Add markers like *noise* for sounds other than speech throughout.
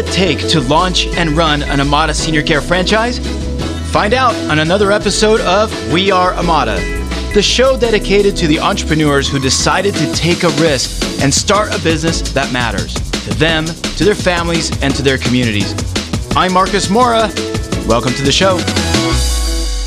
it take to launch and run an Amada Senior Care franchise? Find out on another episode of We Are Amada, the show dedicated to the entrepreneurs who decided to take a risk and start a business that matters to them, to their families, and to their communities. I'm Marcus Mora. Welcome to the show.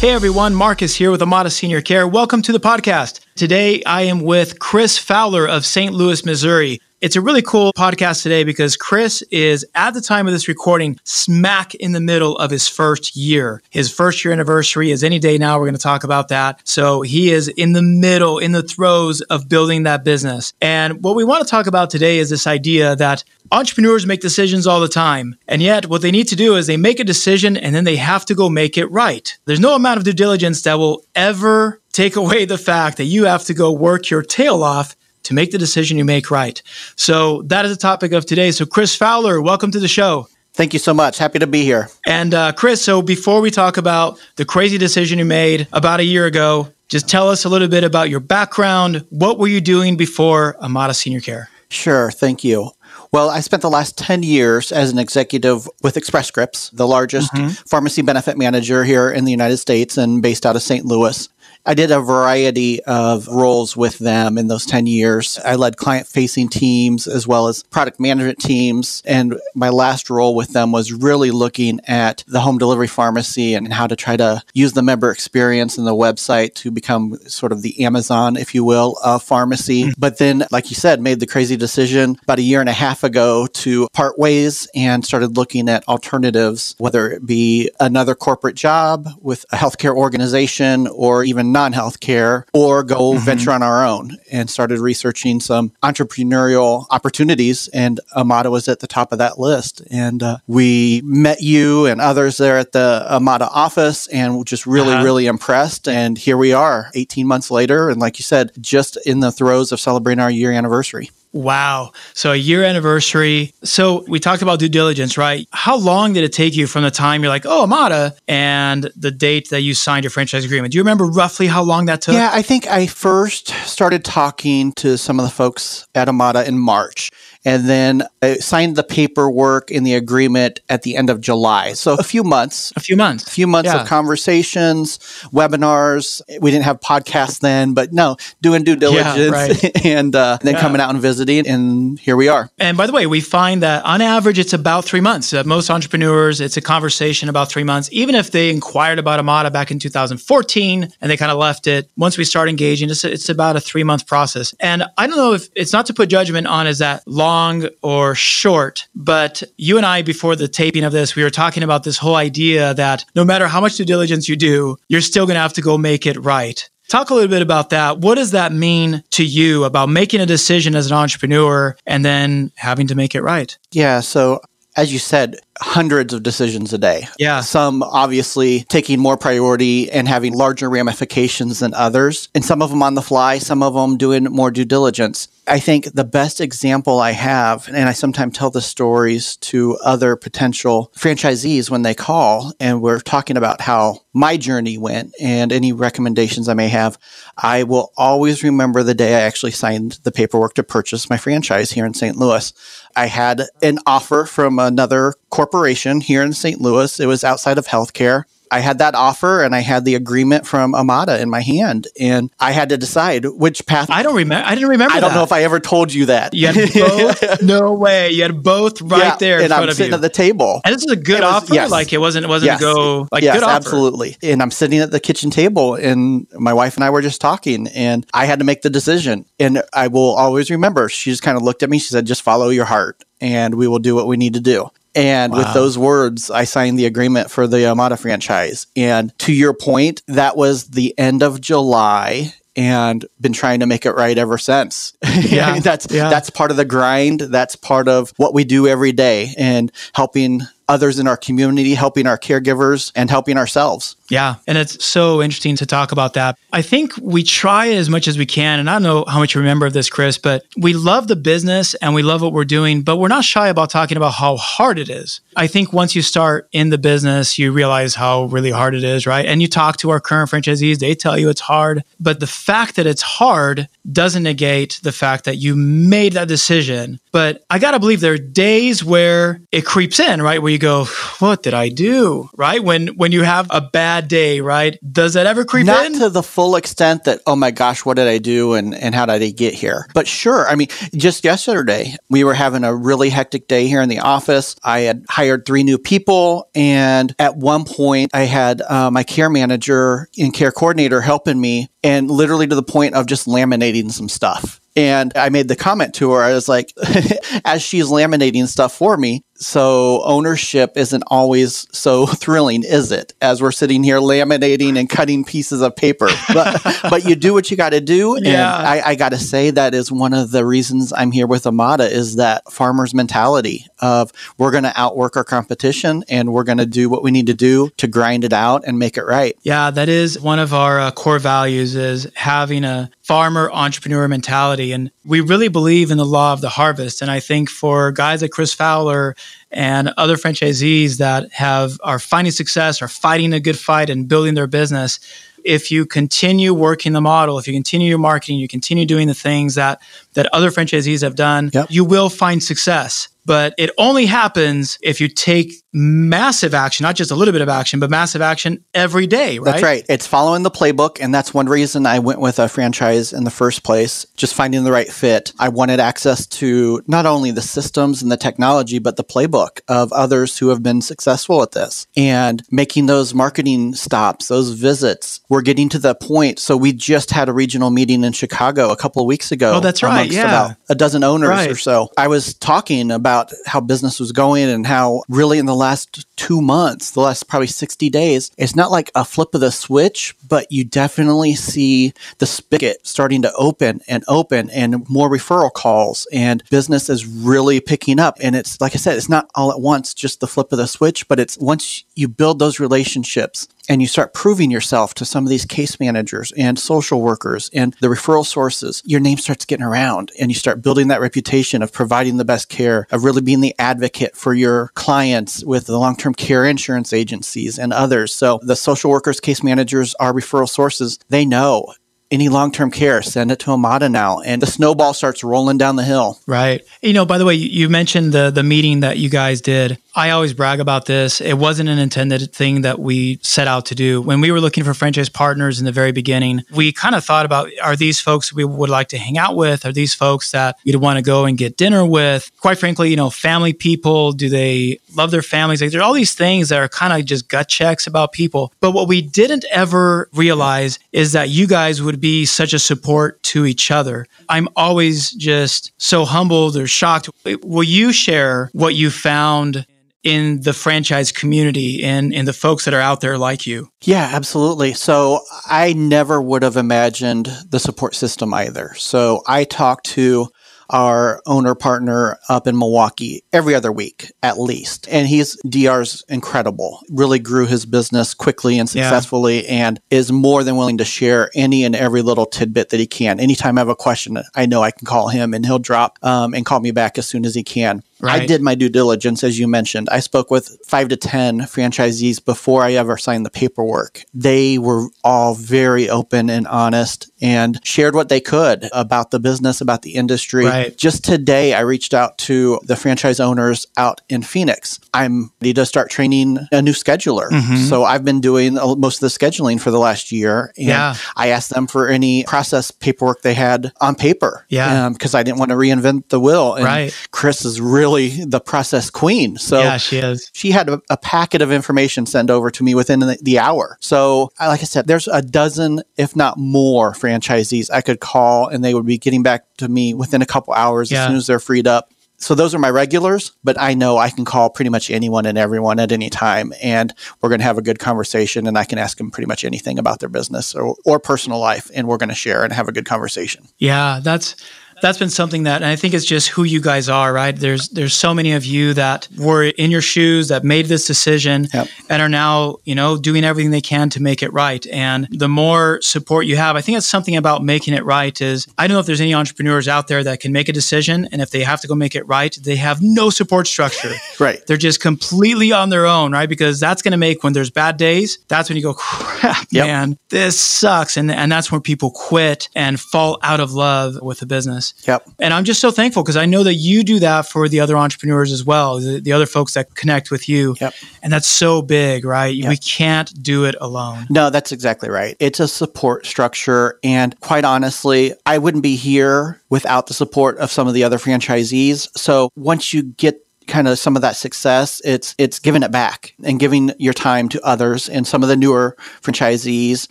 Hey everyone, Marcus here with Amada Senior Care. Welcome to the podcast. Today I am with Chris Fowler of St. Louis, Missouri. It's a really cool podcast today because Chris is, at the time of this recording, smack in the middle of his first year. His first year anniversary is any day now. We're going to talk about that. So he is in the middle, in the throes of building that business. And what we want to talk about today is this idea that entrepreneurs make decisions all the time. And yet, what they need to do is they make a decision and then they have to go make it right. There's no amount of due diligence that will ever take away the fact that you have to go work your tail off to make the decision you make right. So that is the topic of today. So, Chris Fowler, welcome to the show. Thank you so much. Happy to be here. And uh, Chris, so before we talk about the crazy decision you made about a year ago, just tell us a little bit about your background. What were you doing before Amada Senior Care? Sure. Thank you. Well, I spent the last 10 years as an executive with Express Scripts, the largest mm-hmm. pharmacy benefit manager here in the United States and based out of St. Louis. I did a variety of roles with them in those 10 years. I led client facing teams as well as product management teams. And my last role with them was really looking at the home delivery pharmacy and how to try to use the member experience and the website to become sort of the Amazon, if you will, of pharmacy. Mm-hmm. But then, like you said, made the crazy decision about a year and a half ago to part ways and started looking at alternatives, whether it be another corporate job with a healthcare organization or even non healthcare or go mm-hmm. venture on our own and started researching some entrepreneurial opportunities. And Amada was at the top of that list. And uh, we met you and others there at the Amada office and just really, uh-huh. really impressed. And here we are 18 months later. And like you said, just in the throes of celebrating our year anniversary. Wow. So a year anniversary. So we talked about due diligence, right? How long did it take you from the time you're like, oh, Amada, and the date that you signed your franchise agreement? Do you remember roughly how long that took? Yeah, I think I first started talking to some of the folks at Amada in March and then I signed the paperwork in the agreement at the end of July. So a few months. A few months. A few months yeah. of conversations, webinars. We didn't have podcasts then, but no, doing due diligence yeah, right. *laughs* and uh, then yeah. coming out and visiting. And here we are. And by the way, we find that on average, it's about three months. Uh, most entrepreneurs, it's a conversation about three months. Even if they inquired about Amada back in 2014 and they kind of left it, once we start engaging, it's, it's about a three month process. And I don't know if it's not to put judgment on is that long long or short, but you and I, before the taping of this, we were talking about this whole idea that no matter how much due diligence you do, you're still going to have to go make it right. Talk a little bit about that. What does that mean to you about making a decision as an entrepreneur and then having to make it right? Yeah. So, as you said, hundreds of decisions a day. Yeah. Some obviously taking more priority and having larger ramifications than others. And some of them on the fly, some of them doing more due diligence. I think the best example I have, and I sometimes tell the stories to other potential franchisees when they call, and we're talking about how my journey went and any recommendations I may have. I will always remember the day I actually signed the paperwork to purchase my franchise here in St. Louis. I had an offer from another corporation here in St. Louis. It was outside of healthcare. I had that offer and I had the agreement from Amada in my hand, and I had to decide which path. I don't remember. I didn't remember. I don't know if I ever told you that. You had *laughs* both. no way. You had both right yeah, there in and front I'm sitting you. at the table. And this is a good was, offer. Yes. Like it wasn't. It wasn't yes. a go. Like yes, good offer. absolutely. And I'm sitting at the kitchen table, and my wife and I were just talking, and I had to make the decision. And I will always remember. She just kind of looked at me. She said, "Just follow your heart." and we will do what we need to do. And wow. with those words, I signed the agreement for the Amada franchise. And to your point, that was the end of July and been trying to make it right ever since. *laughs* Yeah, that's yeah. that's part of the grind. That's part of what we do every day and helping others in our community, helping our caregivers, and helping ourselves. Yeah. And it's so interesting to talk about that. I think we try as much as we can. And I don't know how much you remember of this, Chris, but we love the business and we love what we're doing, but we're not shy about talking about how hard it is. I think once you start in the business, you realize how really hard it is, right? And you talk to our current franchisees, they tell you it's hard. But the fact that it's hard doesn't negate the fact that you made that decision. But I got to believe there are days where it creeps in, right? Where you go, what did I do? Right? When when you have a bad day, right? Does that ever creep Not in? Not to the full extent that, oh my gosh, what did I do and, and how did I get here? But sure, I mean, just yesterday, we were having a really hectic day here in the office. I had hired three new people. And at one point, I had uh, my care manager and care coordinator helping me, and literally to the point of just laminating some stuff. And I made the comment to her, I was like, *laughs* as she's laminating stuff for me, so ownership isn't always so *laughs* thrilling, is it? As we're sitting here laminating and cutting pieces of paper, but *laughs* but you do what you got to do. And Yeah. I, I got to say that is one of the reasons I'm here with Amada is that farmer's mentality of we're going to outwork our competition and we're going to do what we need to do to grind it out and make it right. Yeah, that is one of our uh, core values is having a farmer entrepreneur mentality and we really believe in the law of the harvest and I think for guys like Chris Fowler and other franchisees that have are finding success are fighting a good fight and building their business if you continue working the model if you continue your marketing you continue doing the things that that other franchisees have done Yep. you will find success but it only happens if you take massive action not just a little bit of action but massive action every day right That's right. It's following the playbook. And that's one reason I went with a franchise in the first place, just finding the right fit. I wanted access to not only the systems and the technology, but the playbook of others who have been successful at this and making those marketing stops, those visits. We're getting to the point. So we just had a regional meeting in Chicago a couple of weeks ago. Oh, that's right. Amongst Yeah. About a dozen owners Right. or so. I was talking about how business was going and how really in the last two months, the last probably 60 days, it's not like a flip of the switch, but you definitely see the spigot starting to open and open and more referral calls and business is really picking up. And it's like I said, it's not all at once, just the flip of the switch, but it's once you build those relationships and you start proving yourself to some of these case managers and social workers and the referral sources, your name starts getting around and you start building that reputation of providing the best care, of really being the advocate for your clients with the long term care insurance agencies and others. So the social workers, case managers, our referral sources, they know. Any long term care, send it to Amada now. And the snowball starts rolling down the hill. Right. You know, by the way, you mentioned the the meeting that you guys did. I always brag about this. It wasn't an intended thing that we set out to do. When we were looking for franchise partners in the very beginning, we kind of thought about are these folks we would like to hang out with? Are these folks that we'd want to go and get dinner with? Quite frankly, you know, family people, do they love their families? Like there's all these things that are kind of just gut checks about people. But what we didn't ever realize is that you guys would be such a support to each other. I'm always just so humbled or shocked. Will you share what you found in the franchise community and in the folks that are out there like you? Yeah, absolutely. So I never would have imagined the support system either. So I talk to our owner partner up in Milwaukee every other week at least. And he's DR's incredible. Really grew his business quickly and Yeah. successfully and is more than willing to share any and every little tidbit that he can. Anytime I have a question, I know I can call him and he'll drop um, and call me back as soon as he can. I did my due diligence, as you mentioned. I spoke with five to 10 franchisees before I ever signed the paperwork. They were all very open and honest and shared what they could about the business, about the industry. Right. Just today, I reached out to the franchise owners out in Phoenix. I'm ready to start training a new scheduler. Mhm. So I've been doing most of the scheduling for the last year. And Yeah. I asked them for any process paperwork they had on paper. Yeah. Because I didn't want to reinvent the wheel. And Right. Chris is really the process queen. So yeah, she is. she had a, a packet of information sent over to me within the, the hour. So, like I said, there's a dozen, if not more, franchisees I could call and they would be getting back to me within a couple hours Yeah. as soon as they're freed up. So, those are my regulars, but I know I can call pretty much anyone and everyone at any time. And we're going to have a good conversation and I can ask them pretty much anything about their business or, or personal life. And we're going to share and have a good conversation. Yeah, that's that's been something that, and I think it's just who you guys are, right? There's there's so many of you that were in your shoes that made this decision yep. and are now, you know, doing everything they can to make it right. And the more support you have, I think it's something about making it right. Is I don't know if there's any entrepreneurs out there that can make a decision, and if they have to go make it right, they have no support structure. *laughs* right. They're just completely on their own, right? Because that's going to make when there's bad days, that's when you go, crap, yep. man, this sucks, and and that's when people quit and fall out of love with the business. Yep. And I'm just so thankful because I know that you do that for the other entrepreneurs as well, the, the other folks that connect with you. Yep. And that's so big, right? Yep. We can't do it alone. No, that's exactly right. It's a support structure. And quite honestly, I wouldn't be here without the support of some of the other franchisees. So once you get kind of some of that success, it's it's giving it back and giving your time to others and some of the newer franchisees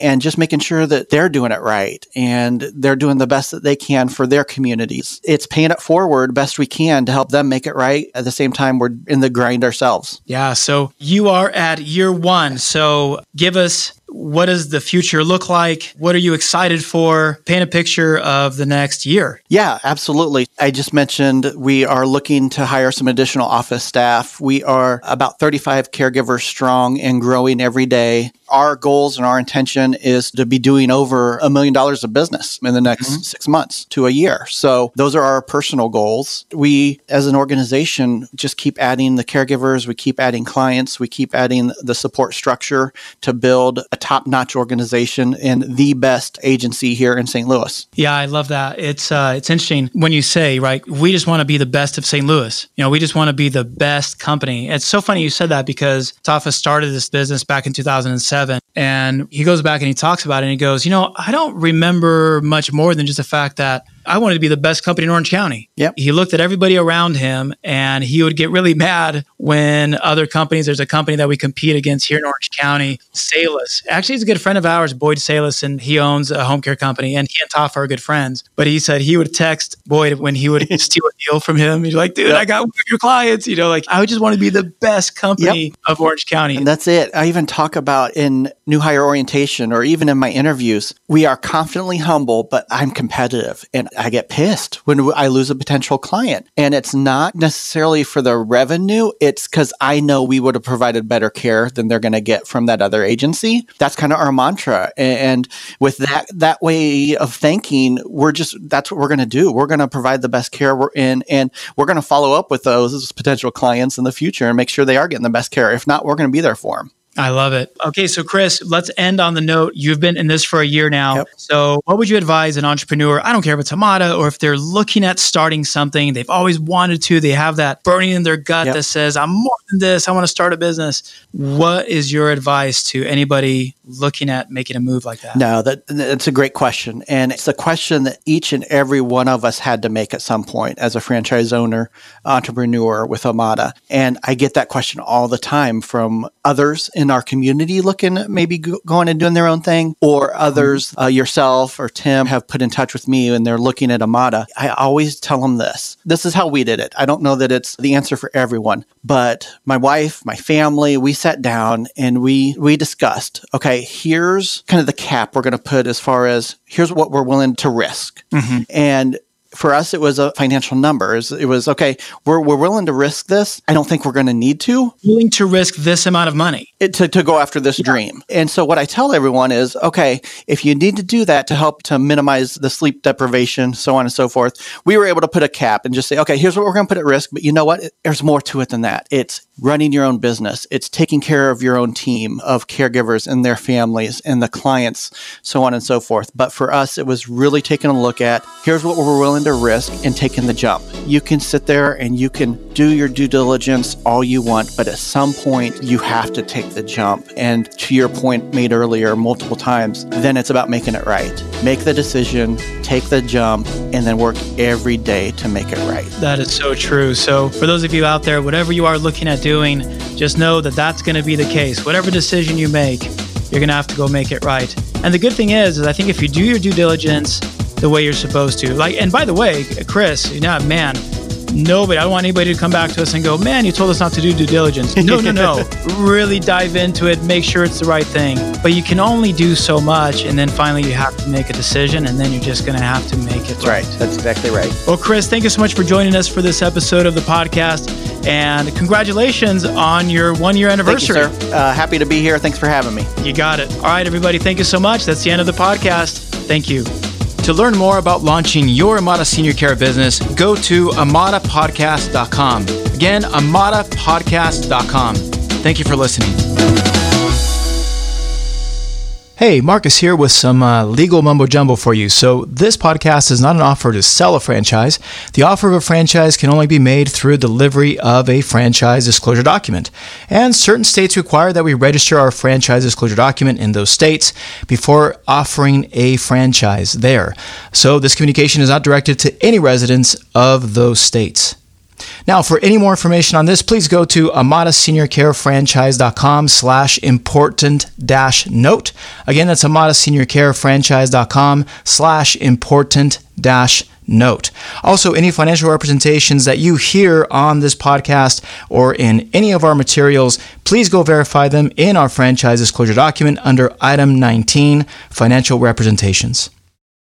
and just making sure that they're doing it right and they're doing the best that they can for their communities. It's paying it forward best we can to help them make it right. At the same time, we're in the grind ourselves. Yeah. So you are at year one. So give us what does the future look like? What are you excited for? Paint a picture of the next year. Yeah, absolutely. I just mentioned we are looking to hire some additional office staff. We are about 35 caregivers strong and growing every day our goals and our intention is to be doing over a million dollars of business in the next mm-hmm. six months to a year. So those are our personal goals. We, as an organization, just keep adding the caregivers, we keep adding clients, we keep adding the support structure to build a top notch organization and the best agency here in St. Louis. Yeah, I love that. It's, uh, it's interesting when you say, right, we just want to be the best of St. Louis. You know, we just want to be the best company. It's so funny you said that because Tafa started this business back in 2007 and he goes back and he talks about it and he goes, you know, I don't remember much more than just the fact that I wanted to be the best company in Orange County. Yep. He looked at everybody around him and he would get really mad when other companies, there's a company that we compete against here in Orange County, Salus. Actually, he's a good friend of ours, Boyd Salus, and he owns a home care company and he and Toff are good friends. But he said he would text Boyd when he would *laughs* steal a deal from him. He's like, dude, yep. I got one of your clients. You know, like I would just want to be the best company yep. of Orange County. And that's it. I even talk about in new hire orientation or even in my interviews, we are confidently humble, but I'm competitive. And I get pissed when I lose a potential client. And it's not necessarily for the revenue, it's because I know we would have provided better care than they're going to get from that other agency. That's kind of our mantra. And with that that way of thinking, we're just that's what we're going to do. We're going to provide the best care we're in and we're going to follow up with those potential clients in the future and make sure they are getting the best care. If not, we're going to be there for them. I love it. Okay, so Chris, let's end on the note. You've been in this for a year now. Yep. So, what would you advise an entrepreneur? I don't care if it's Amada or if they're looking at starting something, they've always wanted to, they have that burning in their gut yep. that says, I'm more than this, I want to start a business. What is your advice to anybody looking at making a move like that? No, that, that's a great question. And it's a question that each and every one of us had to make at some point as a franchise owner, entrepreneur with Amada. And I get that question all the time from others in our community looking maybe going and doing their own thing, or others, uh, yourself or Tim, have put in touch with me and they're looking at Amada. I always tell them this. This is how we did it. I don't know that it's the answer for everyone, but my wife, my family, we sat down and we we discussed. Okay, here's kind of the cap we're going to put as far as here's what we're willing to risk, mm-hmm. and for us, it was a financial number. It was okay. We're we're willing to risk this. I don't think we're going to need to. Willing to risk this amount of money it, to to go after this yeah. dream. And so what I tell everyone is, okay, if you need to do that to help to minimize the sleep deprivation, so on and so forth, we were able to put a cap and just say, okay, here's what we're going to put at risk. But you know what? There's more to it than that. It's running your own business. It's taking care of your own team of caregivers and their families and the clients, so on and so forth. But for us, it was really taking a look at here's what we're willing to risk and taking the jump. You can sit there and you can do your due diligence all you want, but at some point you have to take the jump. And to your point made earlier multiple times, then it's about making it right. Make the decision, take the jump, and then work every day to make it right. That is so true. So for those of you out there, whatever you are looking at doing, just know that that's going to be the case. Whatever decision you make, you're going to have to go make it right. And the good thing is, is I think if you do your due diligence the way you're supposed to, like, and by the way, Chris, you know, man, nobody, I don't want anybody to come back to us and go, man, you told us not to do due diligence. No, no, no. *laughs* really dive into it, make sure it's the right thing. But you can only do so much. And then finally, you have to make a decision, and then you're just going to have to make it right. right. That's exactly right. Well, Chris, thank you so much for joining us for this episode of the podcast. And congratulations on your one year anniversary. Thank you, sir. Uh, happy to be here. Thanks for having me. You got it. All right, everybody. Thank you so much. That's the end of the podcast. Thank you. To learn more about launching your Amada Senior Care business, go to amadapodcast.com. Again, amadapodcast.com. Thank you for listening. Hey, Marcus here with some uh, legal mumbo jumbo for you. So, this podcast is not an offer to sell a franchise. The offer of a franchise can only be made through delivery of a franchise disclosure document. And certain states require that we register our franchise disclosure document in those states before offering a franchise there. So, this communication is not directed to any residents of those states. Now, for any more information on this, please go to amadaseniorcarefranchise.com slash important dash note. Again, that's amadaseniorcarefranchise.com slash important dash note. Also, any financial representations that you hear on this podcast or in any of our materials, please go verify them in our franchise disclosure document under item 19, financial representations.